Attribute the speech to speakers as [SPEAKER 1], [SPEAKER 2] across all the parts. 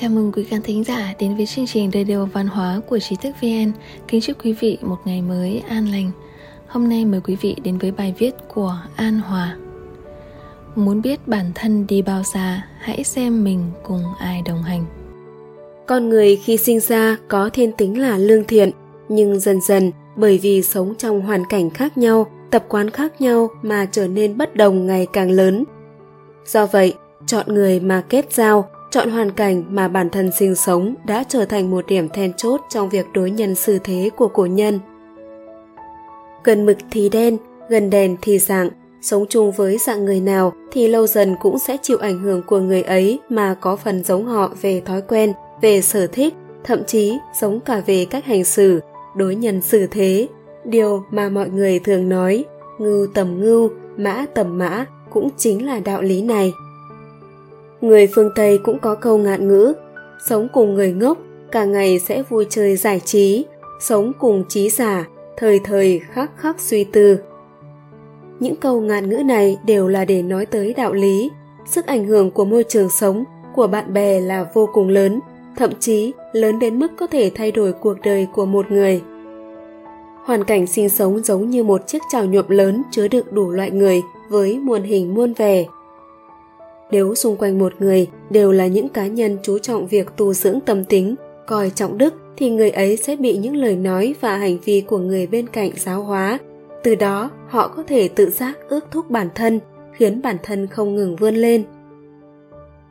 [SPEAKER 1] Chào mừng quý khán thính giả đến với chương trình Radio Văn hóa của Trí thức VN. Kính chúc quý vị một ngày mới an lành. Hôm nay mời quý vị đến với bài viết của An Hòa. Muốn biết bản thân đi bao xa, hãy xem mình cùng ai đồng hành.
[SPEAKER 2] Con người khi sinh ra có thiên tính là lương thiện, nhưng dần dần bởi vì sống trong hoàn cảnh khác nhau, tập quán khác nhau mà trở nên bất đồng ngày càng lớn. Do vậy, chọn người mà kết giao chọn hoàn cảnh mà bản thân sinh sống đã trở thành một điểm then chốt trong việc đối nhân xử thế của cổ nhân. Gần mực thì đen, gần đèn thì dạng. Sống chung với dạng người nào thì lâu dần cũng sẽ chịu ảnh hưởng của người ấy mà có phần giống họ về thói quen, về sở thích, thậm chí giống cả về cách hành xử, đối nhân xử thế. Điều mà mọi người thường nói, ngưu tầm ngưu, mã tầm mã cũng chính là đạo lý này. Người phương Tây cũng có câu ngạn ngữ, sống cùng người ngốc, cả ngày sẽ vui chơi giải trí, sống cùng trí giả, thời thời khắc khắc suy tư. Những câu ngạn ngữ này đều là để nói tới đạo lý, sức ảnh hưởng của môi trường sống, của bạn bè là vô cùng lớn, thậm chí lớn đến mức có thể thay đổi cuộc đời của một người. Hoàn cảnh sinh sống giống như một chiếc chảo nhuộm lớn chứa đựng đủ loại người với muôn hình muôn vẻ nếu xung quanh một người đều là những cá nhân chú trọng việc tu dưỡng tâm tính, coi trọng đức, thì người ấy sẽ bị những lời nói và hành vi của người bên cạnh giáo hóa. Từ đó, họ có thể tự giác ước thúc bản thân, khiến bản thân không ngừng vươn lên.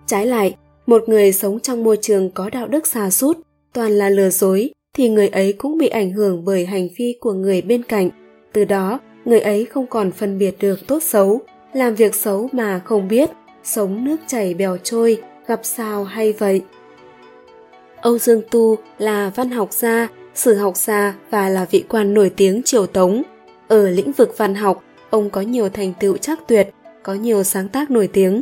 [SPEAKER 2] Trái lại, một người sống trong môi trường có đạo đức xa sút, toàn là lừa dối, thì người ấy cũng bị ảnh hưởng bởi hành vi của người bên cạnh. Từ đó, người ấy không còn phân biệt được tốt xấu, làm việc xấu mà không biết sống nước chảy bèo trôi, gặp sao hay vậy? Âu dương tu là văn học gia, sử học gia và là vị quan nổi tiếng triều tống. Ở lĩnh vực văn học, ông có nhiều thành tựu chắc tuyệt, có nhiều sáng tác nổi tiếng.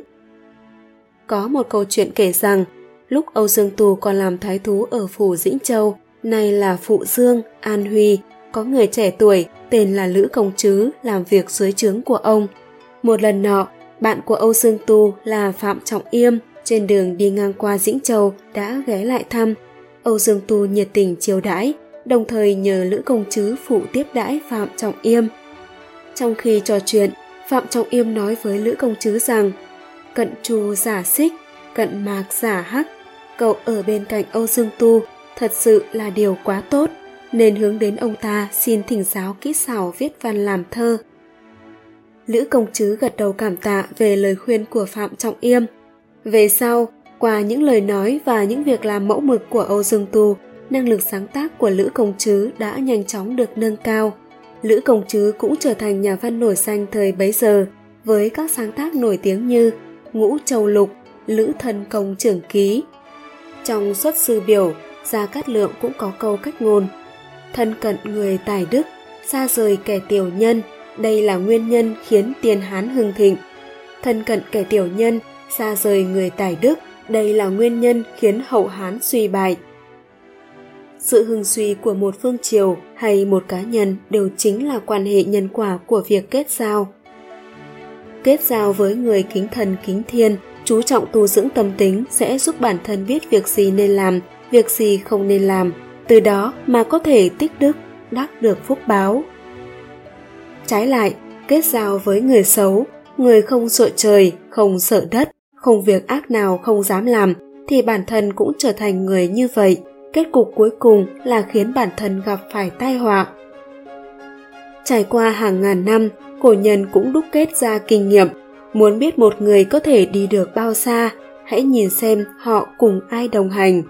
[SPEAKER 2] Có một câu chuyện kể rằng, lúc âu dương tu còn làm thái thú ở phủ dĩnh châu, nay là phụ dương, an huy, có người trẻ tuổi tên là lữ công trứ làm việc dưới trướng của ông. Một lần nọ bạn của Âu Dương Tu là Phạm Trọng Yêm trên đường đi ngang qua Dĩnh Châu đã ghé lại thăm. Âu Dương Tu nhiệt tình chiêu đãi, đồng thời nhờ Lữ Công Chứ phụ tiếp đãi Phạm Trọng Yêm. Trong khi trò chuyện, Phạm Trọng Yêm nói với Lữ Công Chứ rằng cận trù giả xích, cận mạc giả hắc, cậu ở bên cạnh Âu Dương Tu thật sự là điều quá tốt, nên hướng đến ông ta xin thỉnh giáo kỹ xảo viết văn làm thơ. Lữ công Trứ gật đầu cảm tạ về lời khuyên của Phạm Trọng Yêm. Về sau, qua những lời nói và những việc làm mẫu mực của Âu Dương Tu, năng lực sáng tác của Lữ Công Trứ đã nhanh chóng được nâng cao. Lữ Công Trứ cũng trở thành nhà văn nổi danh thời bấy giờ, với các sáng tác nổi tiếng như Ngũ Châu Lục, Lữ Thần Công Trưởng Ký. Trong xuất sư biểu, Gia Cát Lượng cũng có câu cách ngôn Thân cận người tài đức, xa rời kẻ tiểu nhân – đây là nguyên nhân khiến tiền Hán hưng thịnh. Thân cận kẻ tiểu nhân, xa rời người tài đức, đây là nguyên nhân khiến hậu Hán suy bại. Sự hưng suy của một phương triều hay một cá nhân đều chính là quan hệ nhân quả của việc kết giao. Kết giao với người kính thần kính thiên, chú trọng tu dưỡng tâm tính sẽ giúp bản thân biết việc gì nên làm, việc gì không nên làm, từ đó mà có thể tích đức, đắc được phúc báo, Trái lại, kết giao với người xấu, người không sợ trời, không sợ đất, không việc ác nào không dám làm, thì bản thân cũng trở thành người như vậy. Kết cục cuối cùng là khiến bản thân gặp phải tai họa. Trải qua hàng ngàn năm, cổ nhân cũng đúc kết ra kinh nghiệm. Muốn biết một người có thể đi được bao xa, hãy nhìn xem họ cùng ai đồng hành.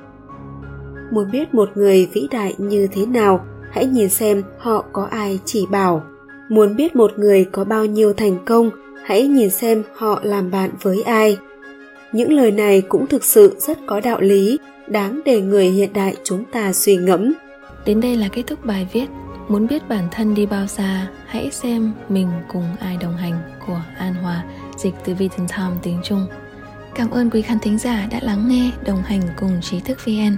[SPEAKER 2] Muốn biết một người vĩ đại như thế nào, hãy nhìn xem họ có ai chỉ bảo muốn biết một người có bao nhiêu thành công, hãy nhìn xem họ làm bạn với ai. Những lời này cũng thực sự rất có đạo lý, đáng để người hiện đại chúng ta suy ngẫm.
[SPEAKER 1] Đến đây là kết thúc bài viết. Muốn biết bản thân đi bao xa, hãy xem mình cùng ai đồng hành của an hòa, dịch từ vietnam tiếng Trung. Cảm ơn quý khán thính giả đã lắng nghe đồng hành cùng trí thức vn